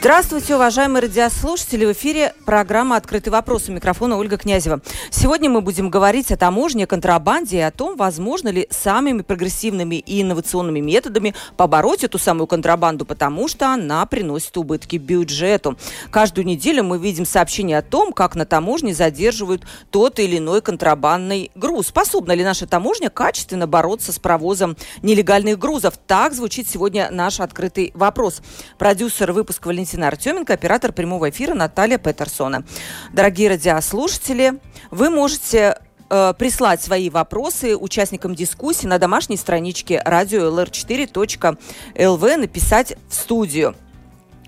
Здравствуйте, уважаемые радиослушатели. В эфире программа «Открытый вопрос». У микрофона Ольга Князева. Сегодня мы будем говорить о таможне, контрабанде и о том, возможно ли самыми прогрессивными и инновационными методами побороть эту самую контрабанду, потому что она приносит убытки бюджету. Каждую неделю мы видим сообщения о том, как на таможне задерживают тот или иной контрабандный груз. Способна ли наша таможня качественно бороться с провозом нелегальных грузов? Так звучит сегодня наш открытый вопрос. Продюсер выпуска Валентина Валентина Артеменко, оператор прямого эфира Наталья Петерсона. Дорогие радиослушатели, вы можете э, прислать свои вопросы участникам дискуссии на домашней страничке радио lr4.lv, написать в студию.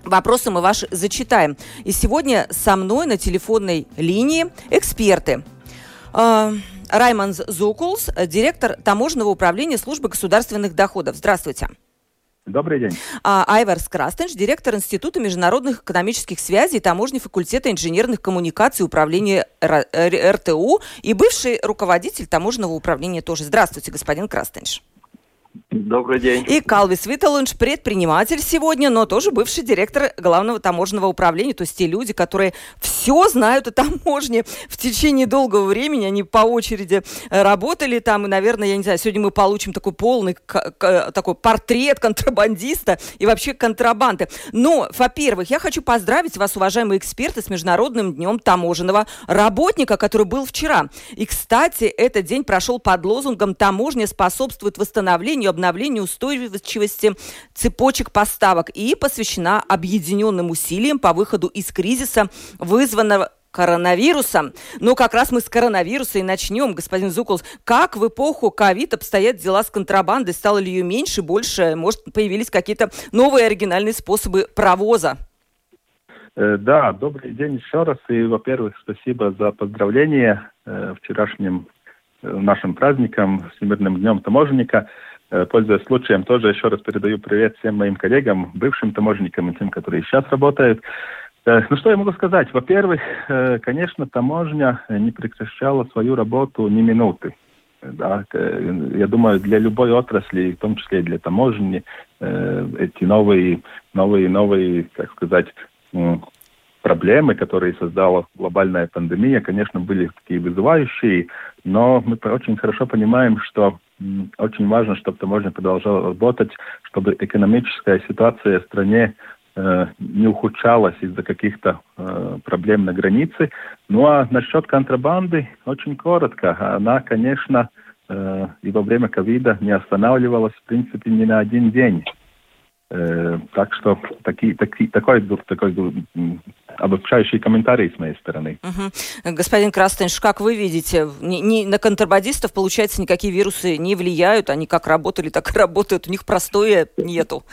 Вопросы мы ваши зачитаем. И сегодня со мной на телефонной линии эксперты. Э, Раймонд Зукулс, директор таможенного управления службы государственных доходов. Здравствуйте. Добрый день. А, Айварс Крастенш, директор Института международных экономических связей таможни факультета инженерных коммуникаций управления РТУ и бывший руководитель таможенного управления тоже. Здравствуйте, господин Крастенш. Добрый день. И Калвис Виталунш, предприниматель сегодня, но тоже бывший директор главного таможенного управления. То есть те люди, которые все знают о таможне в течение долгого времени. Они по очереди э, работали там. И, наверное, я не знаю, сегодня мы получим такой полный такой портрет контрабандиста и вообще контрабанды. Но, во-первых, я хочу поздравить вас, уважаемые эксперты, с Международным днем таможенного работника, который был вчера. И, кстати, этот день прошел под лозунгом «Таможня способствует восстановлению обновлению устойчивости цепочек поставок и посвящена объединенным усилиям по выходу из кризиса, вызванного коронавирусом. Но как раз мы с коронавируса и начнем, господин Зуколс. Как в эпоху ковид обстоят дела с контрабандой? Стало ли ее меньше, больше? Может, появились какие-то новые оригинальные способы провоза? Э, да, добрый день еще раз. И, во-первых, спасибо за поздравление э, вчерашним э, нашим праздником, Всемирным днем таможенника. Э, пользуясь случаем, тоже еще раз передаю привет всем моим коллегам, бывшим таможенникам и тем, которые сейчас работают. Э, ну что я могу сказать? Во-первых, э, конечно, таможня не прекращала свою работу ни минуты. Да, я думаю, для любой отрасли, в том числе и для таможни, эти новые, новые, новые, как сказать, проблемы, которые создала глобальная пандемия, конечно, были такие вызывающие, но мы очень хорошо понимаем, что очень важно, чтобы таможня продолжала работать, чтобы экономическая ситуация в стране э, не ухудшалась из-за каких-то э, проблем на границе. Ну а насчет контрабанды, очень коротко. Она, конечно, э, и во время ковида не останавливалась, в принципе, ни на один день. Э, так что таки, таки, такой был такой был обобщающий комментарий с моей стороны. Угу. Господин Крастенш, как вы видите, ни, ни, на контрабандистов, получается, никакие вирусы не влияют, они как работали, так и работают, у них простоя нету.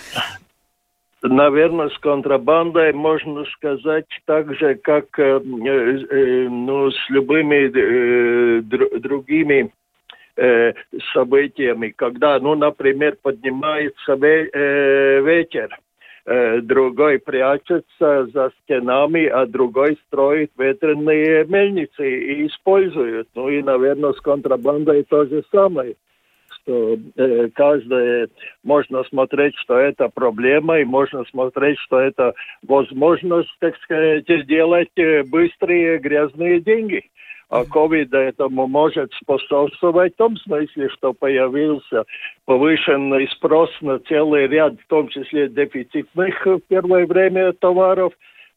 Наверное, с контрабандой можно сказать так же, как э, э, ну, с любыми э, др другими э, событиями, когда, ну, например, поднимается ве э, ветер, э, другой прячется за стенами, а другой строит ветряные мельницы и использует. Ну и, наверное, с контрабандой то же самое что э, каждое можно смотреть, что это проблема, и можно смотреть, что это возможность, так сказать, сделать э, быстрые грязные деньги. А COVID этому может способствовать в том смысле, что появился повышенный спрос на целый ряд, в том числе дефицитных в первое время товаров.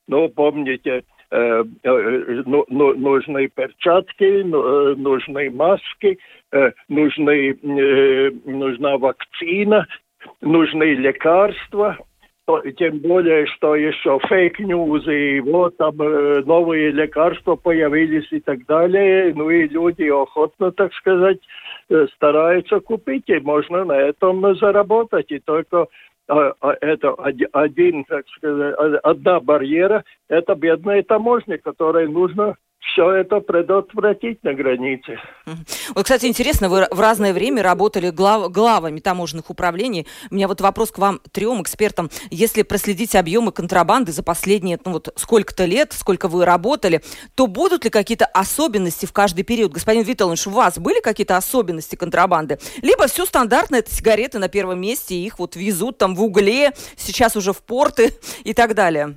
Ну, помните, э, э, ну, ну, нужны перчатки, ну, э, нужны маски, э, нужны, э, нужна вакцина, нужны лекарства – тем более, что еще фейк-ньюз, и вот там э, новые лекарства появились и так далее. Ну и люди охотно, так сказать, э, стараются купить, и можно на этом заработать. И только э, это один, так сказать, одна барьера, это бедная таможня, которой нужно все это предотвратить на границе. Вот, кстати, интересно, вы в разное время работали глав, главами таможенных управлений. У меня вот вопрос к вам, трем экспертам. Если проследить объемы контрабанды за последние, ну вот сколько-то лет, сколько вы работали, то будут ли какие-то особенности в каждый период? Господин Виталович, у вас были какие-то особенности контрабанды? Либо все стандартно, это сигареты на первом месте, их вот везут там в угле, сейчас уже в порты и так далее?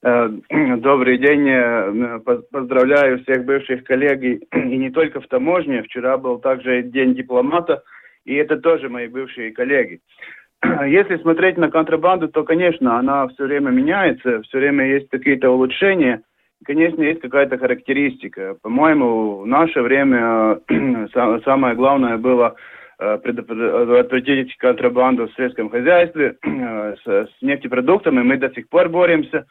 Добрый день. Поздравляю всех бывших коллег и не только в таможне. Вчера был также День дипломата, и это тоже мои бывшие коллеги. Если смотреть на контрабанду, то, конечно, она все время меняется, все время есть какие-то улучшения. Конечно, есть какая-то характеристика. По-моему, в наше время самое главное было э, предотвратить контрабанду в сельском хозяйстве э, с нефтепродуктами. Мы до сих пор боремся.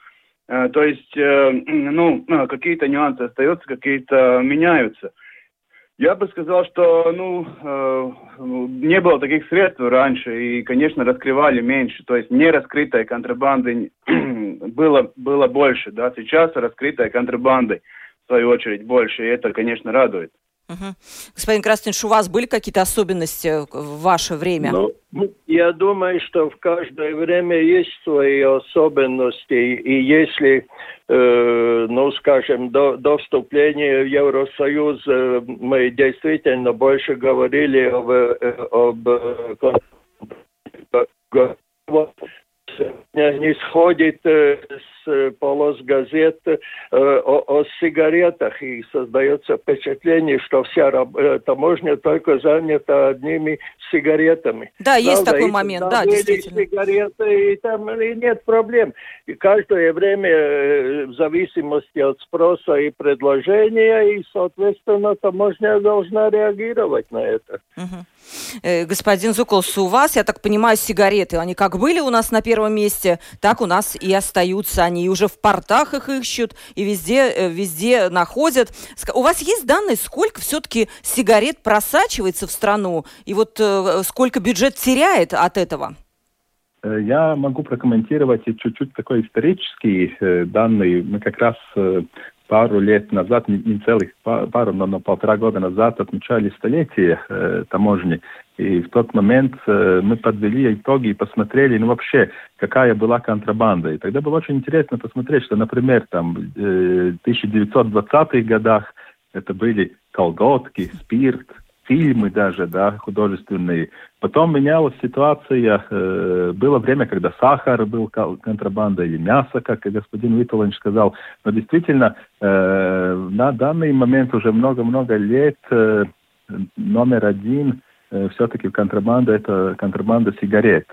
Э, то есть, ну, какие-то нюансы остаются, какие-то меняются. Я бы сказал, что ну, э, не было таких средств раньше, и, конечно, раскрывали меньше. То есть нераскрытой контрабанды было, было больше. Да? Сейчас раскрытой контрабанды, в свою очередь, больше, и это, конечно, радует. Угу. Господин Крастинш, у вас были какие-то особенности в ваше время? Ну, я думаю, что в каждое время есть свои особенности. И если, э, ну, скажем, до, до вступления в Евросоюз э, мы действительно больше говорили об, э, об, об не сходит с полос газет э, о, о сигаретах, и создается впечатление, что вся э, таможня только занята одними сигаретами. Да, Правда, есть такой момент, да, действительно. Сигареты, и там и нет проблем. И каждое время, э, в зависимости от спроса и предложения, и, соответственно, таможня должна реагировать на это. Угу. Господин Зуколс, у вас, я так понимаю, сигареты, они как были у нас на первом месте, так у нас и остаются они и уже в портах их ищут, и везде, э, везде находят. У вас есть данные, сколько все-таки сигарет просачивается в страну, и вот э, сколько бюджет теряет от этого? Э, я могу прокомментировать чуть-чуть такой исторический э, данный. Мы как раз э, пару лет назад, не целых пару, но, но полтора года назад отмечали столетие э, таможни. И в тот момент э, мы подвели итоги и посмотрели, ну вообще, какая была контрабанда. И тогда было очень интересно посмотреть, что, например, там э, в 1920-х годах это были колготки, спирт, фильмы даже, да, художественные. Потом менялась ситуация. Э, было время, когда сахар был контрабанда или мясо, как и господин Виталович сказал. Но действительно, э, на данный момент уже много-много лет э, номер один все-таки контрабанда – это контрабанда сигарет.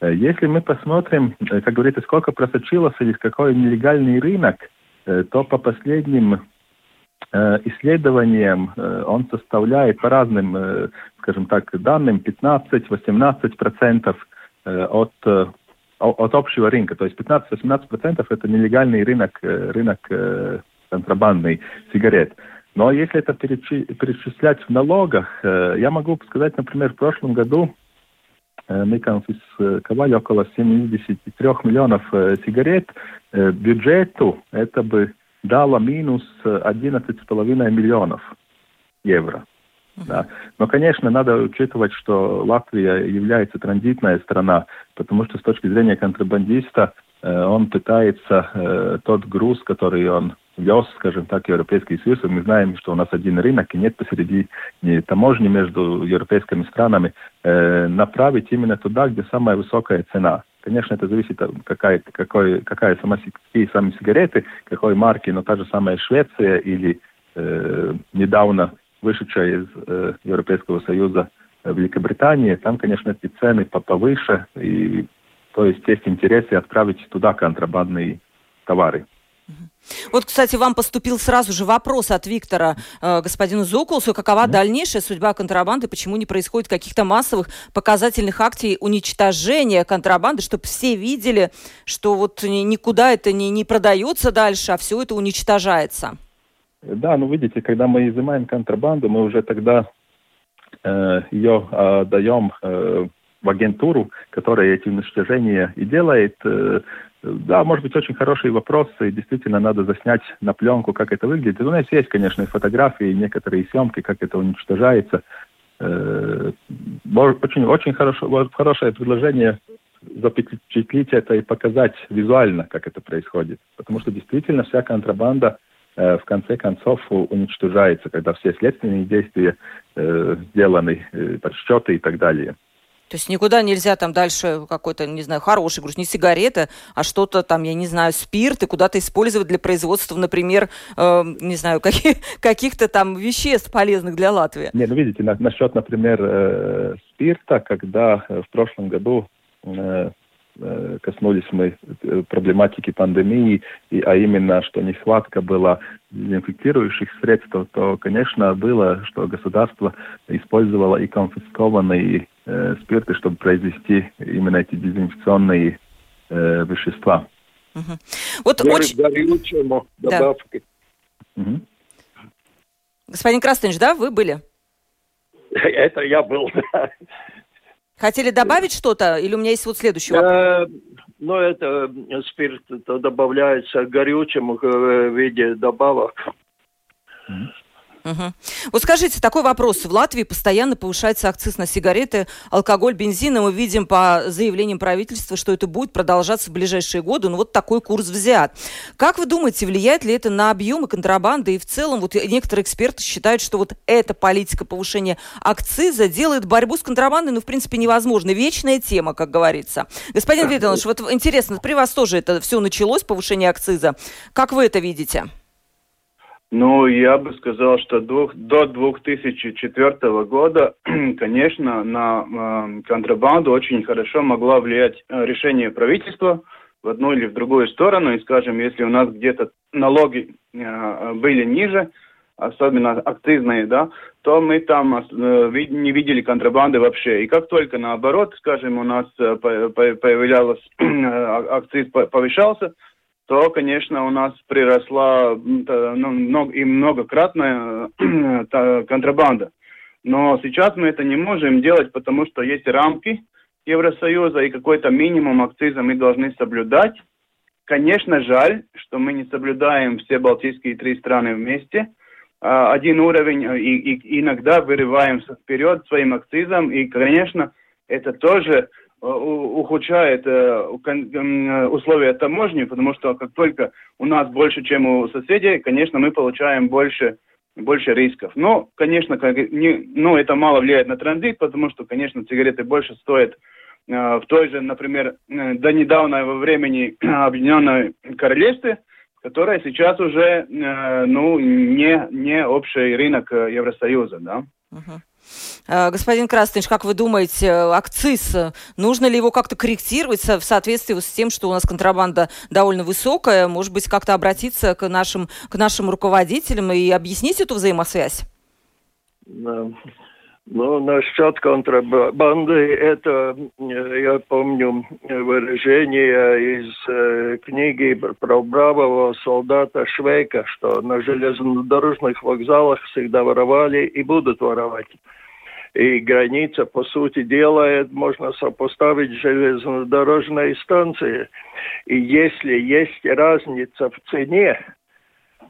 Э, если мы посмотрим, э, как говорится, сколько просочилось или какой нелегальный рынок, э, то по последним Э, исследованиям э, он составляет по разным, э, скажем так, данным 15-18% от, от общего рынка. То есть 15-18% это нелегальный рынок, рынок контрабандный сигарет. Но если это перечислять в налогах, я могу сказать, например, в прошлом году мы конфисковали около 73 миллионов сигарет. Бюджету это бы дала минус 11,5 миллионов евро. Да. Но, конечно, надо учитывать, что Латвия является транзитная страна, потому что с точки зрения контрабандиста э, он пытается э, тот груз, который он вез, скажем так, Европейский Союз, мы знаем, что у нас один рынок, и нет посреди таможни между европейскими странами, э, направить именно туда, где самая высокая цена. Конечно, это зависит от какая, какой, какая сама, какие сами сигареты, какой марки, но та же самая Швеция или э, недавно вышедшая из э, Европейского Союза э, Великобритания, там, конечно, эти цены повыше, и то есть есть интересы отправить туда контрабандные товары. Вот, кстати, вам поступил сразу же вопрос от Виктора э, господину Зокулсу. Какова да. дальнейшая судьба контрабанды? Почему не происходит каких-то массовых показательных акций уничтожения контрабанды, чтобы все видели, что вот никуда это не, не продается дальше, а все это уничтожается? Да, ну видите, когда мы изымаем контрабанду, мы уже тогда э, ее э, даем э, в агентуру, которая эти уничтожения и делает. Э, да, может быть, очень хорошие вопросы, и действительно надо заснять на пленку, как это выглядит. У нас есть, конечно, и фотографии, некоторые съемки, как это уничтожается. Э, очень, очень хорошо, хорошее предложение запечатлить это и показать визуально, как это происходит. Потому что действительно вся контрабанда э, в конце концов уничтожается, когда все следственные действия э, сделаны, подсчеты и так далее. То есть никуда нельзя там дальше какой-то, не знаю, хороший груз, не сигареты, а что-то там, я не знаю, спирт и куда-то использовать для производства, например, э, не знаю, каких, каких-то там веществ полезных для Латвии. Не, ну видите, на, насчет, например, э, спирта, когда э, в прошлом году э, э коснулись мы э, проблематики пандемии, и, а именно, что нехватка была дезинфектирующих средств, то, конечно, было, что государство использовало и конфискованные э, спирты, чтобы произвести именно эти дезинфекционные э, вещества. Угу. Вот очень... добавки. Да. Угу. Господин Красныч, да, вы были? Это я был, да. Хотели добавить что-то? Или у меня есть вот следующий вопрос? Э, ну, это спирт это добавляется горючим в виде добавок. Угу. Вот скажите, такой вопрос. В Латвии постоянно повышается акциз на сигареты, алкоголь, бензин. И мы видим по заявлениям правительства, что это будет продолжаться в ближайшие годы. Ну вот такой курс взят. Как вы думаете, влияет ли это на объемы контрабанды? И в целом вот некоторые эксперты считают, что вот эта политика повышения акциза делает борьбу с контрабандой, ну, в принципе, невозможно. Вечная тема, как говорится. Господин Витальевич, вот интересно, при вас тоже это все началось, повышение акциза. Как вы это видите? Ну, я бы сказал, что до, до 2004 года, конечно, на э, контрабанду очень хорошо могло влиять э, решение правительства в одну или в другую сторону. И, скажем, если у нас где-то налоги э, были ниже, особенно акцизные, да, то мы там э, не видели контрабанды вообще. И как только наоборот, скажем, у нас э, появлялся акциз повышался, то, конечно, у нас приросла ну, много, и многократная контрабанда. Но сейчас мы это не можем делать, потому что есть рамки Евросоюза, и какой-то минимум акциза мы должны соблюдать. Конечно, жаль, что мы не соблюдаем все балтийские три страны вместе. А, один уровень, и, и иногда вырываемся вперед своим акцизом, и, конечно, это тоже Э, ухудшает э, условия таможни, потому что как только у нас больше, чем у соседей, конечно, мы получаем больше больше рисков. Но, конечно, как, не, ну, это мало влияет на транзит, потому что, конечно, сигареты больше стоят э, в той же, например, э, до недавнего времени Объединенной Королевстве, которая сейчас уже, э, ну, не, не общий рынок Евросоюза, да. Uh-huh. Э, господин Красныч, как вы думаете, акциз, нужно ли его как-то корректировать в соответствии с тем, что у нас контрабанда довольно высокая? Может быть, как-то обратиться к нашим, к нашим руководителям и объяснить эту взаимосвязь? Ну, насчет контрабанды, это, я помню выражение из э, книги про бравого солдата Швейка, что на железнодорожных вокзалах всегда воровали и будут воровать и граница, по сути дела, можно сопоставить с железнодорожной станцией. И если есть разница в цене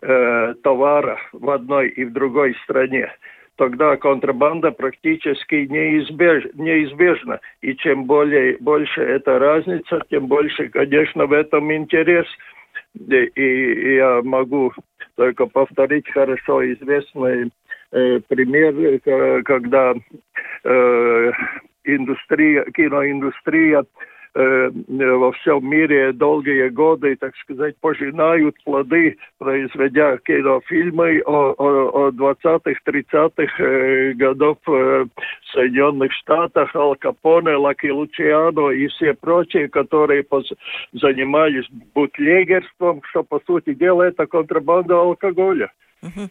э, товара в одной и в другой стране, тогда контрабанда практически неизбеж, неизбежна. И чем более, больше эта разница, тем больше, конечно, в этом интерес. И, и я могу только повторить хорошо известный Э, пример, э, когда э, индустрия, киноиндустрия во всем мире долгие годы, так сказать, пожинают плоды, произведя кинофильмы о, о, о 20-х, 30-х годов в Соединенных Штатах, Ал Капоне, Лаки Лучиано и все прочие, которые занимались бутлегерством, что, по сути дела, это контрабанда алкоголя.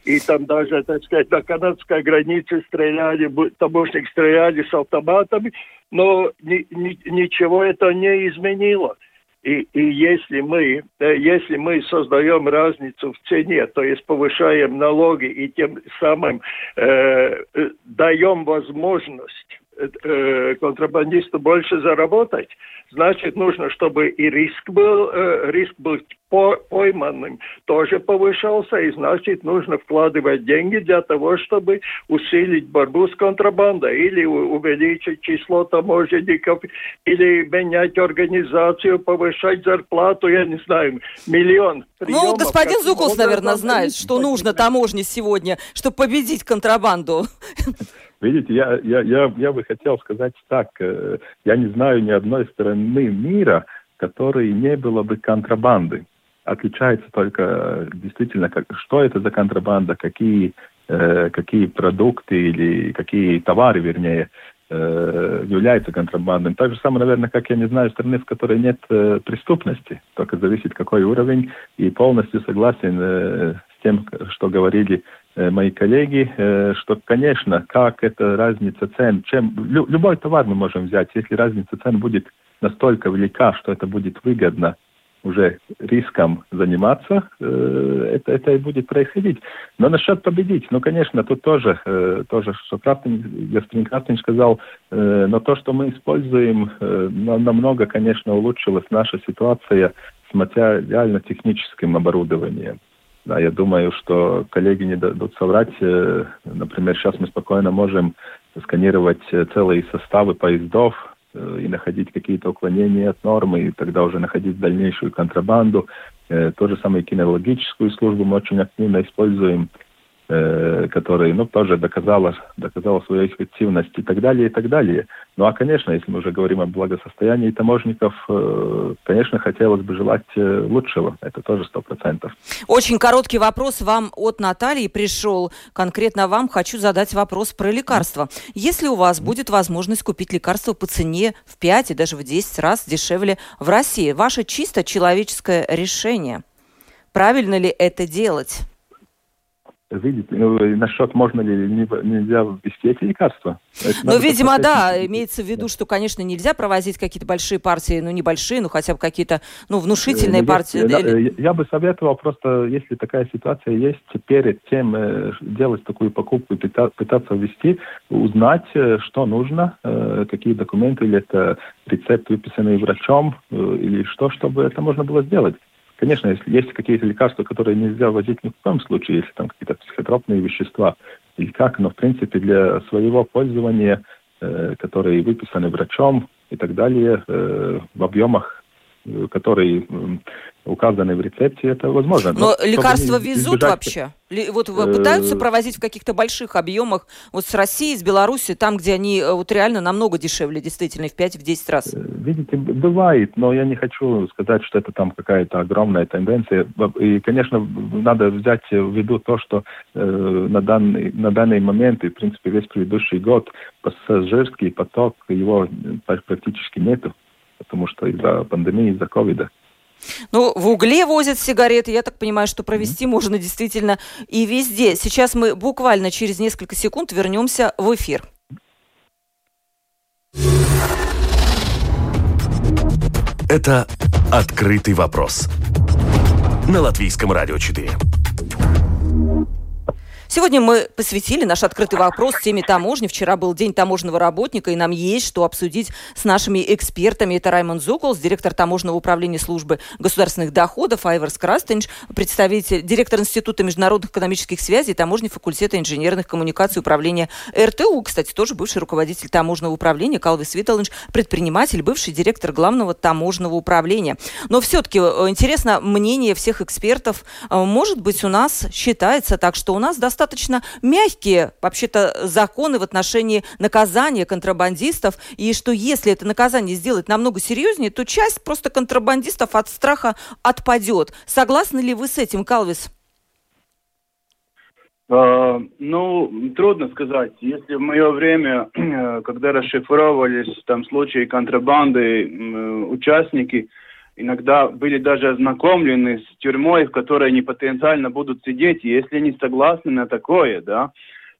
И там даже, так сказать, на канадской границе стреляли, таможник стреляли с автоматами, но ни, ни, ничего это не изменило. И, и если мы, э, если мы создаем разницу в цене, то есть повышаем налоги и тем самым э, э даем возможность э, контрабандисту больше заработать, значит, нужно, чтобы и риск был, э, риск был по пойманным тоже повышался, и значит, нужно вкладывать деньги для того, чтобы усилить борьбу с контрабандой, или увеличить число таможенников, или менять организацию, повышать зарплату, я не знаю, миллион. Приемов, ну, господин Зукус, наверное, знает, что нужно таможне сегодня, чтобы победить контрабанду. Видите, я, я, я, я бы хотел сказать так. Э, я не знаю ни одной страны мира, которой не было бы контрабанды. Отличается только э, действительно, как, что это за контрабанда, какие, э, какие продукты или какие товары, вернее, э, являются контрабандой. Так же самое, наверное, как я не знаю страны, в которой нет э, преступности. Только зависит, какой уровень. И полностью согласен э, с тем, что говорили мои коллеги, э, что, конечно, как это разница цен, чем любой товар мы можем взять, если разница цен будет настолько велика, что это будет выгодно уже риском заниматься, э, это, это и будет происходить. Но насчет победить, ну, конечно, тут тоже, тоже что Крафтин, господин Крафтин сказал, но то, что мы используем, намного, конечно, улучшилась наша ситуация с материально-техническим оборудованием. Да, я думаю, что коллеги не дадут соврать. Э, например, сейчас мы спокойно можем сканировать э, целые составы поездов э, и находить какие-то уклонения от нормы, и тогда уже находить дальнейшую контрабанду. То же самое кинологическую службу мы очень активно используем который, ну, тоже доказала, доказала свою эффективность и так далее, и так далее. Ну, а, конечно, если мы уже говорим о благосостоянии таможников, э, конечно, хотелось бы желать э, лучшего. Это тоже сто процентов. Очень короткий вопрос вам от Натальи пришел. Конкретно вам хочу задать вопрос про лекарства. Если у вас будет возможность купить лекарства по цене в 5 и даже в 10 раз дешевле в России, ваше чисто человеческое решение. Правильно ли это делать? Видите, ну, насчет можно ли нельзя ввести эти лекарства. ну, видимо, да, имеется в виду, что, конечно, нельзя провозить какие-то большие партии, ну, небольшие, ну, хотя бы какие-то, ну, внушительные э, партии. Я, я, я бы советовал просто, если такая ситуация есть, перед тем э, делать такую покупку пытаться, ввести, узнать, э, что нужно, э, какие документы, или это рецепт, выписанный врачом, э, или что, чтобы это можно было сделать. Конечно, если есть какие-то лекарства, которые нельзя вводить ни в коем случае, если там какие-то психотропные вещества или как, но в принципе для своего пользования, э, которые выписаны врачом и так далее, э, в объемах, э, которые указаны в рецепте, это возможно. Но, Но лекарства везут избежать... вообще? Вот пытаются э, провозить в каких-то больших объемах вот с России, с Беларуси, там, где они э, вот реально намного дешевле, действительно, в 5-10 раз? Э, видите, бывает, но я не хочу сказать, что это там какая-то огромная тенденция. И, конечно, надо взять в виду то, что э, на, данный, на данный момент, и, в принципе, весь предыдущий год, пассажирский поток, его практически нету, потому что из-за пандемии, из-за ковида. Ну, в угле возят сигареты. Я так понимаю, что провести mm-hmm. можно действительно и везде. Сейчас мы буквально через несколько секунд вернемся в эфир. Это «Открытый вопрос» на Латвийском радио 4. Сегодня мы посвятили наш открытый вопрос теме таможни. Вчера был День таможенного работника, и нам есть что обсудить с нашими экспертами. Это Раймонд Зуколс, директор таможенного управления службы государственных доходов, Айварс Крастенш, представитель, директор Института международных экономических связей, таможни факультета инженерных коммуникаций управления РТУ, кстати, тоже бывший руководитель таможенного управления, Калвис Виталович, предприниматель, бывший директор главного таможенного управления. Но все-таки э, интересно мнение всех экспертов. Э, может быть, у нас считается так, что у нас достаточно достаточно мягкие, вообще-то, законы в отношении наказания контрабандистов, и что если это наказание сделать намного серьезнее, то часть просто контрабандистов от страха отпадет. Согласны ли вы с этим, Калвис? Uh, ну, трудно сказать. Если в мое время, когда расшифровывались там случаи контрабанды, участники иногда были даже ознакомлены с тюрьмой, в которой они потенциально будут сидеть, и если они согласны на такое, да,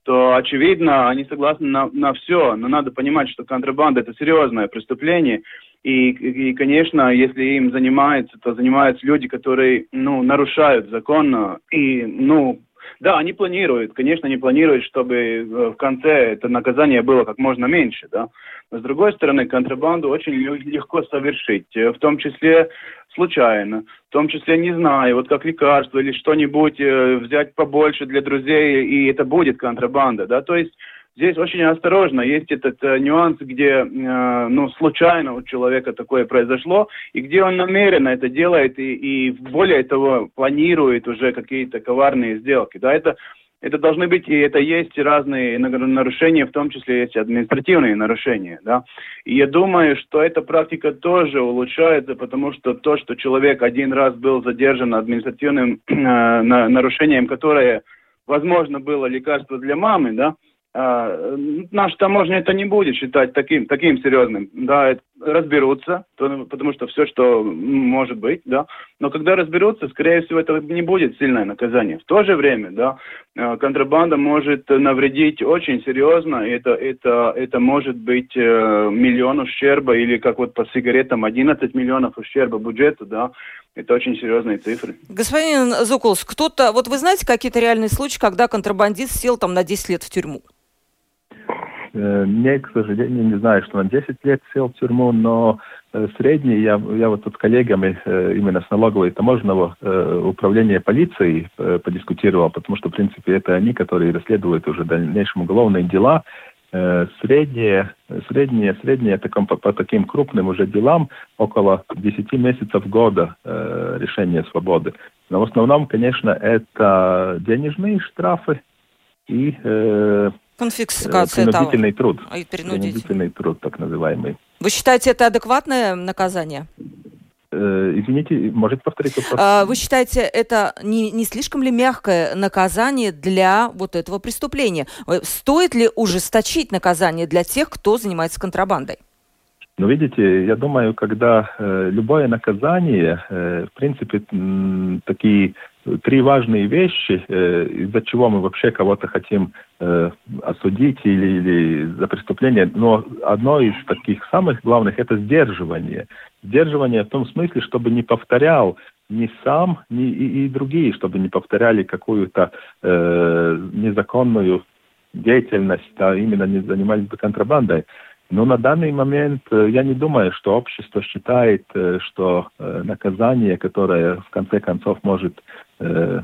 то, очевидно, они согласны на, на все, но надо понимать, что контрабанда – это серьезное преступление, и, и, конечно, если им занимаются, то занимаются люди, которые, ну, нарушают закон, и, ну, да, они планируют, конечно, они планируют, чтобы э, в конце это наказание было как можно меньше, да. С другой стороны, контрабанду очень легко совершить, э, в том числе случайно, в том числе не знаю, вот как лекарство или что-нибудь э, взять побольше для друзей, и это будет контрабанда, да. То есть Здесь очень осторожно. Есть этот э, нюанс, где, э, ну, случайно у человека такое произошло, и где он намеренно это делает, и, и более того, планирует уже какие-то коварные сделки. Да, это это должны быть, и это есть разные нарушения, в том числе есть административные нарушения, да. И я думаю, что эта практика тоже улучшается, потому что то, что человек один раз был задержан административным э, нарушением, которое, возможно, было лекарство для мамы, да, а, наша таможня это не будет считать таким, таким серьезным. Да, разберутся, потому что все, что может быть, да. Но когда разберутся, скорее всего, это не будет сильное наказание. В то же время, да, а, контрабанда может навредить очень серьезно. Это, это, это может быть э, миллион ущерба или как вот по сигаретам 11 миллионов ущерба бюджету, да. Это очень серьезные цифры. Господин Зукулс, кто-то, вот вы знаете какие-то реальные случаи, когда контрабандист сел там на 10 лет в тюрьму? Э, не, к сожалению, не знаю, что на 10 лет сел в тюрьму, но э, средний, я, я вот тут с коллегами э, именно с налогового и таможенного управления полиции подискутировал, потому что, в принципе, это они, которые расследуют уже дальнейшем уголовные дела. Средние, средние, средние таком, по, по таким крупным уже делам около 10 месяцев года решения свободы. Но в основном, конечно, это денежные штрафы и Конфискация принудительный того. труд. А, принудительный. труд, так называемый. Вы считаете, это адекватное наказание? Э, извините, можете повторить вопрос? А, вы считаете, это не, не слишком ли мягкое наказание для вот этого преступления? Э, стоит ли ужесточить наказание для тех, кто занимается контрабандой? Ну, видите, я думаю, когда э, любое наказание, э, в принципе, такие три важные вещи, э, из-за чего мы вообще кого-то хотим э, осудить или, или за преступление. Но одно из таких самых главных – это сдерживание. Сдерживание в том смысле, чтобы не повторял ни сам, ни и, и другие, чтобы не повторяли какую-то э, незаконную деятельность, а именно не занимались бы контрабандой. Но на данный момент э, я не думаю, что общество считает, э, что наказание, которое в конце концов может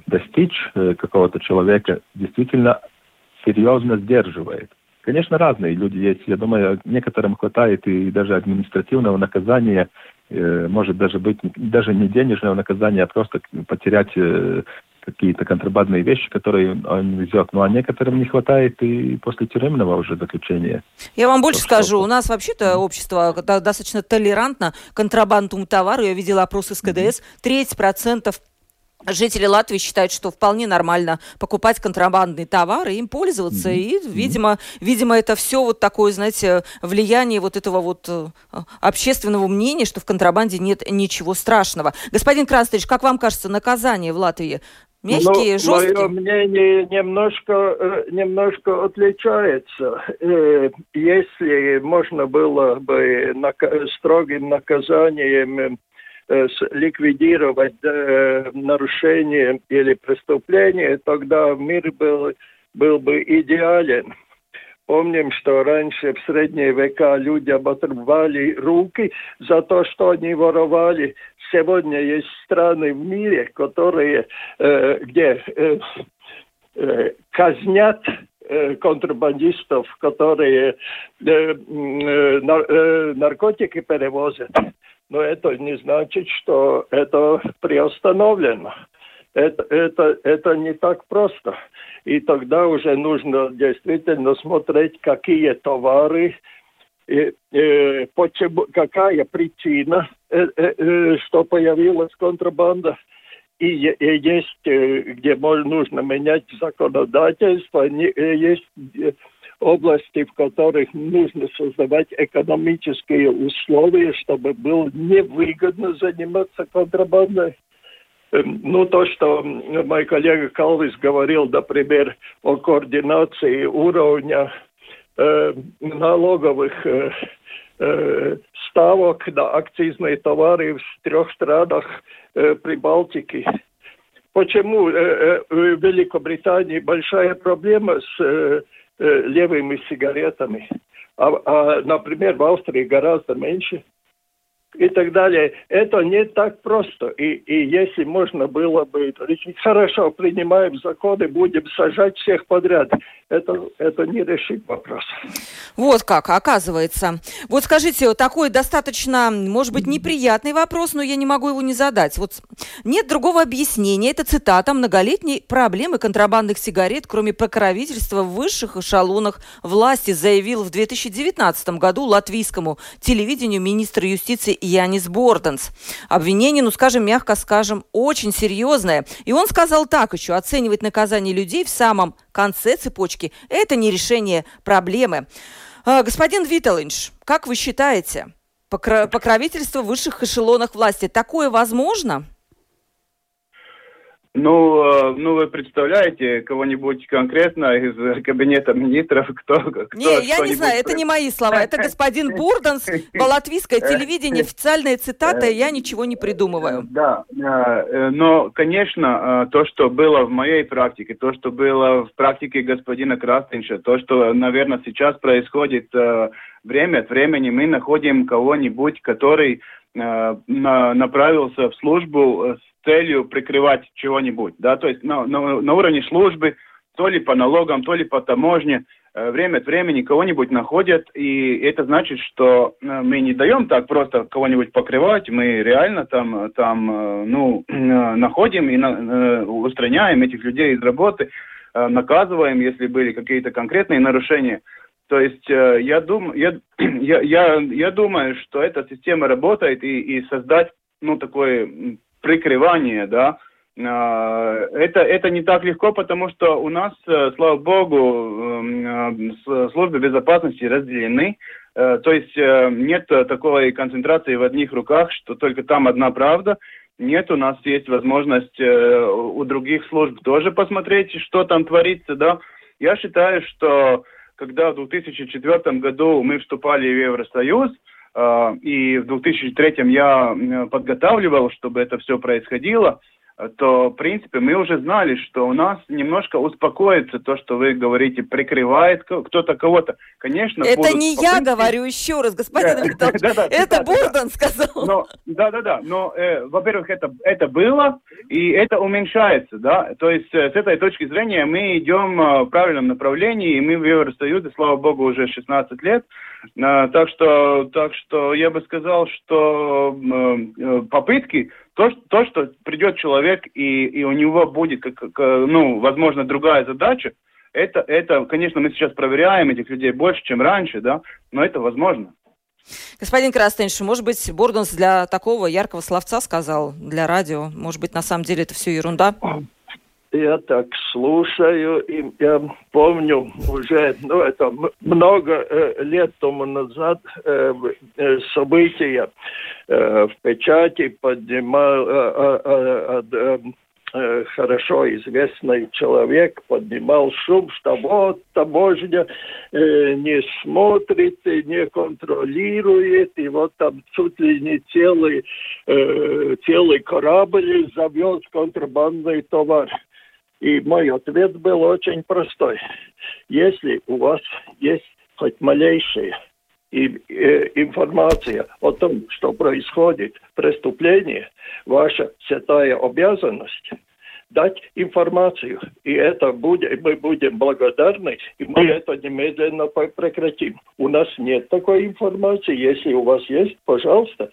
достичь какого-то человека, действительно серьезно сдерживает. Конечно, разные люди есть. Я думаю, некоторым хватает и даже административного наказания, может даже быть даже не денежного наказания, а просто потерять какие-то контрабандные вещи, которые он везет. Ну, а некоторым не хватает и после тюремного уже заключения. Я вам больше То, скажу, что... у нас вообще-то общество достаточно толерантно контрабандному товару. Я видела опрос из КДС. 30% Жители Латвии считают, что вполне нормально покупать контрабандные товары, им пользоваться. Mm-hmm. И, видимо, видимо, это все вот такое, знаете, влияние вот этого вот э, общественного мнения, что в контрабанде нет ничего страшного. Господин Краснович, как вам кажется, наказание в Латвии Мягкие, ну, жесткие? Мое мнение немножко, э, немножко отличается. Э, если можно было бы строгим наказанием ликвидировать нарушение или преступление, тогда мир был, был бы идеален. Помним, что раньше в средние века люди отрубали руки за то, что они воровали. Сегодня есть страны в мире, которые, э, где э, э, казнят э, контрабандистов, которые э, э, э, наркотики перевозят. Но это не значит, что это приостановлено. Это, это, это не так просто. И тогда уже нужно действительно смотреть, какие товары, и, и, почему, какая причина, э, э, э, что появилась контрабанда. И, и есть, где можно, менять законодательство, есть области, в которых нужно создавать экономические условия, чтобы было невыгодно заниматься контрабандой. Эм, ну, то, что мой коллега Калвис говорил, например, о координации уровня э, налоговых э, э, ставок на акцизные товары в трех странах э, Прибалтики. Почему э, э, в Великобритании большая проблема с э, левыми сигаретами, а, а, например, в Австрии гораздо меньше? И так далее. Это не так просто. И, и если можно было бы решить, хорошо, принимаем законы, будем сажать всех подряд, это, это не решит вопрос. Вот как, оказывается. Вот скажите, такой достаточно, может быть, неприятный вопрос, но я не могу его не задать. Вот нет другого объяснения. Это цитата многолетней проблемы контрабандных сигарет, кроме покровительства в высших эшелонах власти, заявил в 2019 году латвийскому телевидению министр юстиции Янис Борденс. Обвинение, ну, скажем, мягко скажем, очень серьезное. И он сказал так еще, оценивать наказание людей в самом конце цепочки – это не решение проблемы. А, господин Виталинш, как вы считаете, покровительство в высших эшелонах власти, такое возможно? Ну, э, ну вы представляете кого-нибудь конкретно из кабинета министров, кто, кто Не, я не знаю, это не мои слова, это господин Бурданс, латвийское телевидение, официальная цитата, я ничего не придумываю. Да, э, но, конечно, э, то, что было в моей практике, то, что было в практике господина Крастинша, то, что, наверное, сейчас происходит время от времени, мы находим кого-нибудь, который направился в службу с целью прикрывать чего-нибудь, да, то есть на, на, на уровне службы, то ли по налогам, то ли по таможне, э, время от времени кого-нибудь находят, и это значит, что э, мы не даем так просто кого-нибудь покрывать, мы реально там, там э, ну, находим и на, устраняем этих людей из работы, наказываем, если были какие-то конкретные нарушения. То есть я, дум, я, я, я, я думаю, что эта система работает и, и создать ну, такой прикрывание, да, а, это, это не так легко, потому что у нас, э, слава богу, эм, э, службы безопасности разделены. Э, то есть нет такой концентрации в одних руках, что только там одна правда. Нет, у нас есть возможность у других служб тоже посмотреть, что там творится, да. Я считаю, что когда в 2004 году мы вступали в Евросоюз, а, и в 2003 я подготавливал, чтобы это все происходило, то, в принципе, мы уже знали, что у нас немножко успокоится то, что вы говорите, прикрывает кто-то кого-то. Конечно, Это не попытки... я говорю еще раз, господин Виктор. Это Бурдон сказал. Да, да, да. Но, э, во-первых, это, это было, и это уменьшается, да. То есть, э, с этой точки зрения мы идем э, в правильном направлении, и мы в Евросоюзе, слава богу, уже 16 лет. Так что, так что я бы сказал, что попытки то, то что придет человек и, и у него будет, как, как, ну, возможно, другая задача, это, это, конечно, мы сейчас проверяем этих людей больше, чем раньше, да, но это возможно. Господин Крастенш, может быть, Бордонс для такого яркого словца сказал, для радио, может быть, на самом деле это все ерунда? Я так слушаю, и я помню уже, ну, это много э, лет тому назад э, э, события э, в печати поднимал э, э, э, э, хорошо известный человек поднимал шум, что вот таможня э, не смотрит, и не контролирует, и вот там чуть ли не целый, э, целый корабль завез контрабандный товар. И мой ответ был очень простой. Если у вас есть хоть малейшая э, информация о том, что происходит преступление, ваша святая обязанность дать информацию. И это будет, мы будем благодарны, и мы это немедленно прекратим. У нас нет такой информации. Если у вас есть, пожалуйста,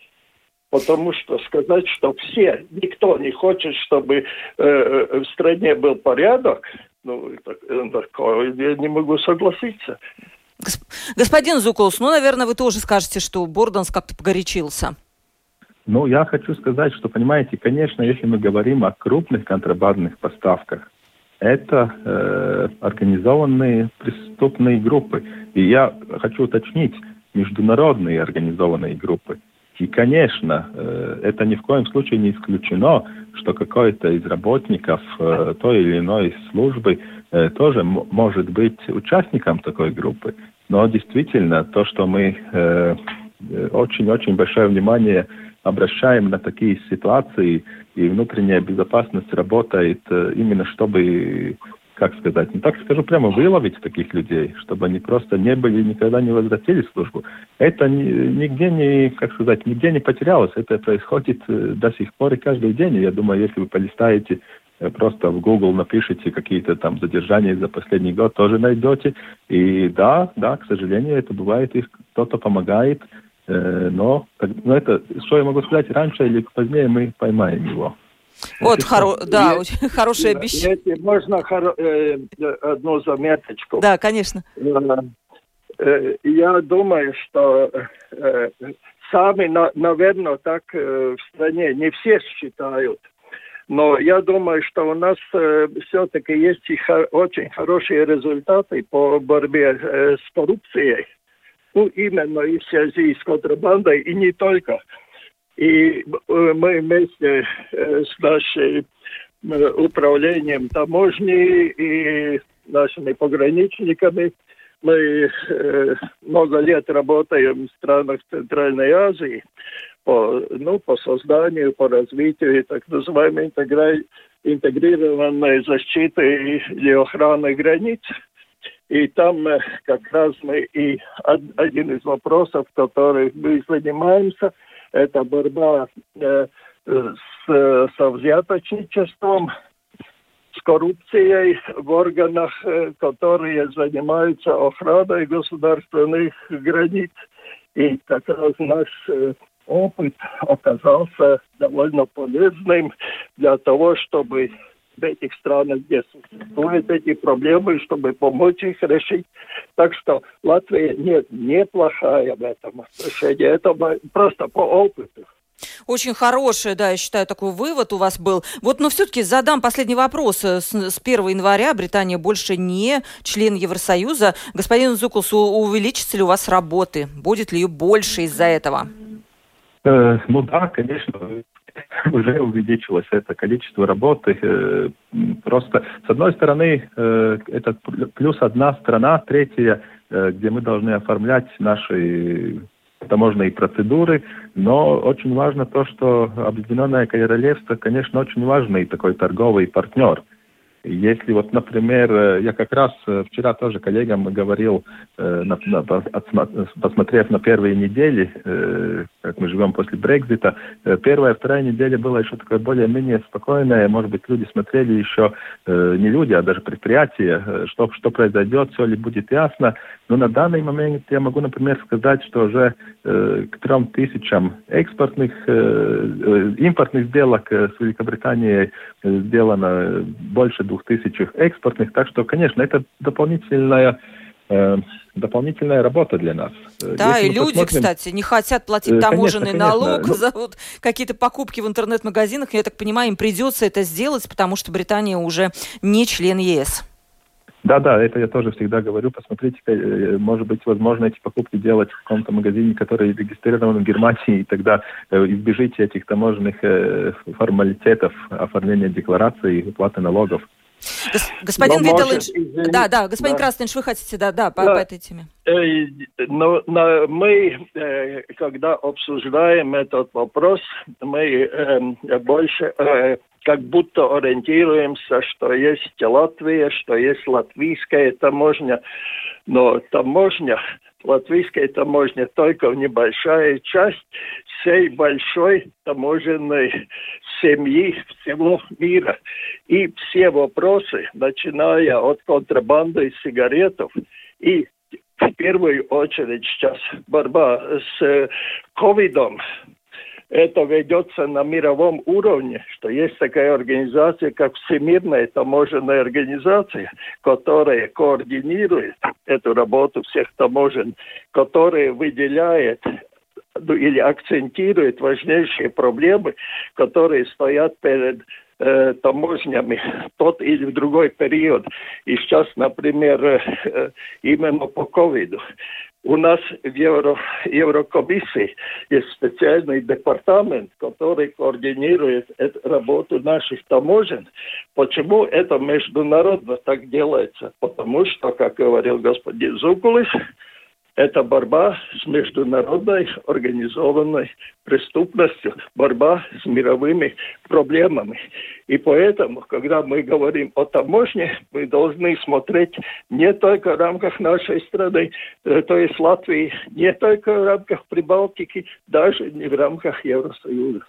Потому что сказать, что все, никто не хочет, чтобы э, э в стране был порядок, ну, так, такое я не могу согласиться. Господин Зуколс, ну, наверное, вы тоже скажете, что Борданс как-то погорячился. Ну, я хочу сказать, что, понимаете, конечно, если мы говорим о крупных контрабандных поставках, это э, организованные преступные группы. И я хочу уточнить, международные организованные группы. И, конечно, э, это ни в коем случае не исключено, что какой-то из работников э, той или иной службы э, тоже может быть участником такой группы. Но действительно, то, что мы очень-очень большое внимание обращаем на такие ситуации, и внутренняя безопасность работает именно чтобы как сказать, не так скажу, прямо выловить таких людей, чтобы они просто не были, никогда не возвратились в службу. Это нигде не, как сказать, нигде не потерялось. Это происходит э, до сих пор и каждый день. Я думаю, если вы полистаете э, просто в Google напишите какие-то там задержания за последний год, тоже найдете. И да, да, к сожалению, это бывает, и кто-то помогает, э, но, но это, что я могу сказать, раньше или позднее мы поймаем его. Вот, хоро... да, очень хорошее обещание. Если можно хоро... э, одну заметочку. Да, конечно. Э, э, я думаю, что э, сами, на, наверное, так э, в стране не все считают. Но я думаю, что у нас э, все-таки есть и хо- очень хорошие результаты по борьбе э, с коррупцией. Ну, именно и в связи с контрабандой, и не только. И э, мы вместе э, с нашим э, управлением таможни и нашими пограничниками мы много лет работаем в странах Центральной Азии по, ну, по созданию, по развитию так называемой интегра... интегрированной защиты или охраны границ. И там как раз мы и один из вопросов, которых мы занимаемся – это борьба э, с, со взяточничеством, с коррупцией в органах, э, которые занимаются охраной государственных границ. И как раз наш э, опыт оказался довольно полезным для того, чтобы в этих странах, где существуют эти проблемы, чтобы помочь их решить. Так что Латвия нет неплохая в этом отношении. Это просто по опыту. Очень хороший, да, я считаю, такой вывод у вас был. Вот, но все-таки задам последний вопрос. С, с 1 января Британия больше не член Евросоюза. Господин Зукулс, увеличится ли у вас работы? Будет ли ее больше из-за этого? Э, ну да, конечно. уже увеличилось это количество работы. Э, просто, с одной стороны, э, это плюс одна страна, третья, э, где мы должны оформлять наши таможенные процедуры, но очень важно то, что Объединенное Королевство, конечно, очень важный такой торговый партнер – если вот, например, э, я как раз э, вчера тоже коллегам говорил, э, посмотрев на первые недели, как мы живем после Брекзита, первая, вторая неделя была еще такая более-менее спокойная, может быть, люди смотрели еще, не люди, а даже предприятия, что, что произойдет, все ли будет ясно, но на данный момент я могу, например, сказать, что уже к трем тысячам экспортных, импортных сделок с Великобританией сделано больше двух тысячах экспортных. Так что, конечно, это дополнительная э, дополнительная работа для нас. Да, Если и люди, посмотрим... кстати, не хотят платить э, таможенный конечно, налог конечно. за вот какие-то покупки в интернет-магазинах. Я так понимаю, им придется это сделать, потому что Британия уже не член ЕС. Да, да, это я тоже всегда говорю. Посмотрите, э, может быть, возможно эти покупки делать в каком-то магазине, который регистрирован в Германии, и тогда э, избежите этих таможенных формалитетов оформления декларации и уплаты налогов. Господин Виталович, да, да, господин да. Краснович, вы хотите, да, да, по, да. по этой теме. Э, но, но мы, э, когда обсуждаем этот вопрос, мы э, больше э, как будто ориентируемся, что есть Латвия, что есть латвийская таможня, но таможня латвийская таможня только небольшая часть всей большой таможенной семьи всего мира. И все вопросы, начиная от контрабанды сигаретов и в первую очередь сейчас борьба с ковидом, это ведется на мировом уровне, что есть такая организация, как Всемирная таможенная организация, которая координирует эту работу всех таможен, которая выделяет или акцентирует важнейшие проблемы, которые стоят перед э, таможнями тот или другой период. И сейчас, например, э, именно по ковиду. У нас в Евро, Еврокомиссии есть специальный департамент, который координирует эту работу наших таможен. Почему это международно так делается? Потому что, как говорил господин Зукулис, это борьба с международной организованной преступностью, борьба с мировыми проблемами. И поэтому, когда мы говорим о таможне, мы должны смотреть не только в рамках нашей страны, э, то есть Латвии, не только в рамках Прибалтики, даже не в рамках Евросоюза.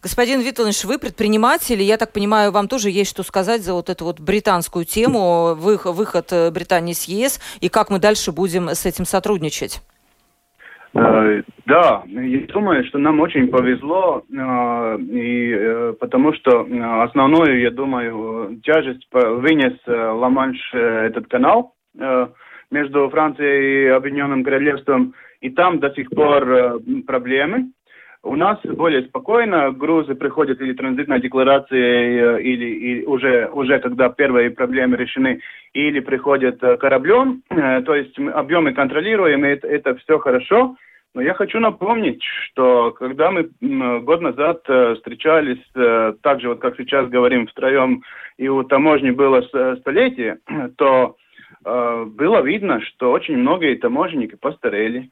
Господин Витлович, вы предприниматель, я так понимаю, вам тоже есть что сказать за вот эту вот британскую тему, выход э, Британии с ЕС, и как мы дальше будем с этим сотрудничать? Э, да, я думаю, что нам очень повезло, э, и, потому что основную, я думаю, тяжесть вынес Ла-Манш этот канал между Францией и Объединенным Королевством, и там до сих пор проблемы. У нас более спокойно, грузы приходят или транзитной декларацией, э, или, или уже, уже когда первые проблемы решены, или приходят э, кораблем, э, то есть объемы контролируем, и это, это все хорошо. Но я хочу напомнить, что когда мы год назад встречались, так же вот как сейчас говорим втроем, и у таможни было столетие, то было видно, что очень многие таможенники постарели,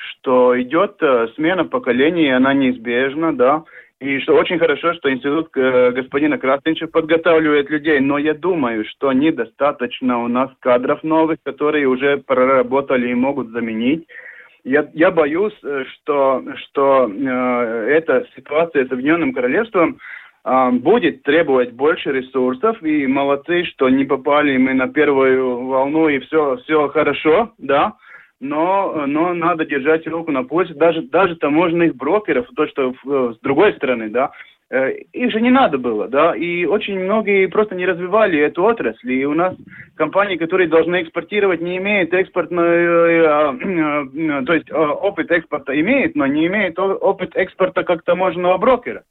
что идет э, смена поколений, она неизбежна, да, и что очень хорошо, что институт э, господина Крастинча подготавливает людей, но я думаю, что недостаточно у нас кадров новых, которые уже проработали и могут заменить. Я, я боюсь, э, что, что э, эта ситуация с Объединенным Королевством э, будет требовать больше ресурсов, и молодцы, что не попали мы на первую волну, и все, все хорошо, да, но, но надо держать руку на пульсе, даже, даже таможенных брокеров, то, что с другой стороны, да, э, их же не надо было, да, и очень многие просто не развивали эту отрасль, и у нас компании, которые должны экспортировать, не имеют экспортной, э, то есть опыт экспорта имеет, но не имеет опыт экспорта как таможенного брокера.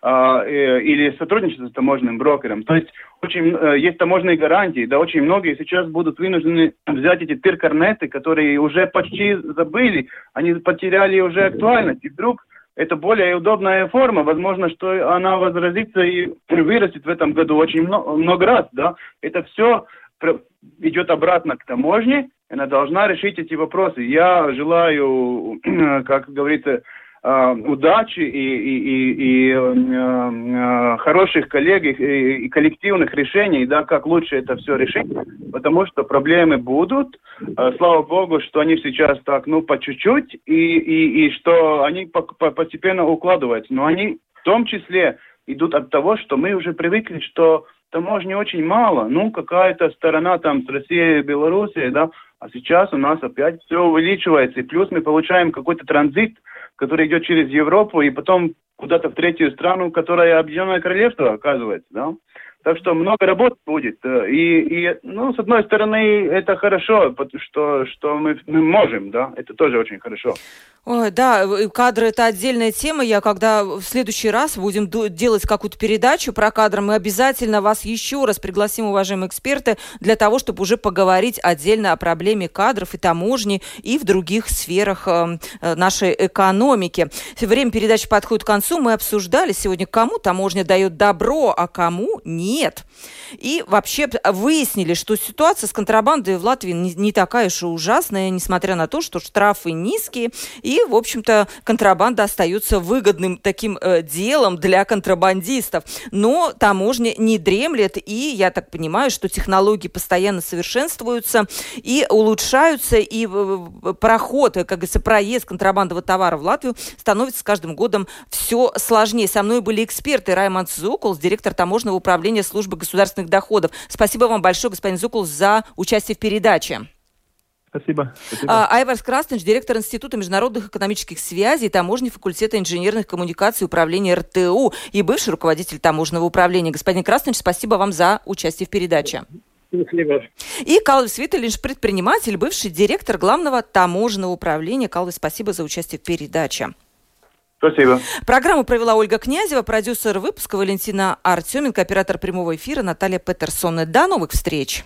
А, э, или сотрудничество с таможенным брокером. То есть очень, э, есть таможенные гарантии, да, очень многие сейчас будут вынуждены взять эти тиркарнеты, которые уже почти забыли, они потеряли уже актуальность, и вдруг это более удобная форма, возможно, что она возразится и вырастет в этом году очень много, много раз, да, это все идет обратно к таможне, она должна решить эти вопросы. Я желаю, как говорится, Э, удачи и, и, и, и э, э, хороших коллег и, и коллективных решений, да, как лучше это все решить, потому что проблемы будут. Э, слава богу, что они сейчас так, ну, по чуть-чуть, и, и, и что они по, по, постепенно укладываются. Но они в том числе идут от того, что мы уже привыкли, что таможни очень мало. Ну, какая-то сторона там с Россией и Белоруссией, да, а сейчас у нас опять все увеличивается, и плюс мы получаем какой-то транзит, который идет через Европу и потом куда-то в третью страну, которая Объединенное Королевство, оказывается, да. Так что много работ будет. Э, и, и ну, с одной стороны, это хорошо, что, что мы, мы можем, да, это тоже очень хорошо. Ой, да, кадры это отдельная тема. Я когда в следующий раз будем делать какую-то передачу про кадры, мы обязательно вас еще раз пригласим, уважаемые эксперты, для того, чтобы уже поговорить отдельно о проблеме кадров и таможни и в других сферах э, э, нашей экономики. Время передачи подходит к концу. Мы обсуждали сегодня, кому таможня дает добро, а кому нет. И вообще выяснили, что ситуация с контрабандой в Латвии не такая уж и ужасная, несмотря на то, что штрафы низкие и в общем-то, контрабанда остается выгодным таким э, делом для контрабандистов. Но таможня не дремлет, и я так понимаю, что технологии постоянно совершенствуются и улучшаются, и э, проход, как говорится, проезд контрабандного товара в Латвию становится с каждым годом все сложнее. Со мной были эксперты Раймонд Зуколс, директор таможенного управления службы государственных доходов. Спасибо вам большое, господин Зуколс, за участие в передаче. Спасибо. Спасибо. А, Айварс Крастенш, директор Института международных экономических связей, таможни факультета инженерных коммуникаций управления РТУ и бывший руководитель таможенного управления. Господин Крастенш, спасибо вам за участие в передаче. Спасибо. И Калвис Виттелинш, предприниматель, бывший директор главного таможенного управления. Калвис, спасибо за участие в передаче. Спасибо. Программу провела Ольга Князева, продюсер выпуска Валентина Артеменко, оператор прямого эфира Наталья Петерсон. До новых встреч.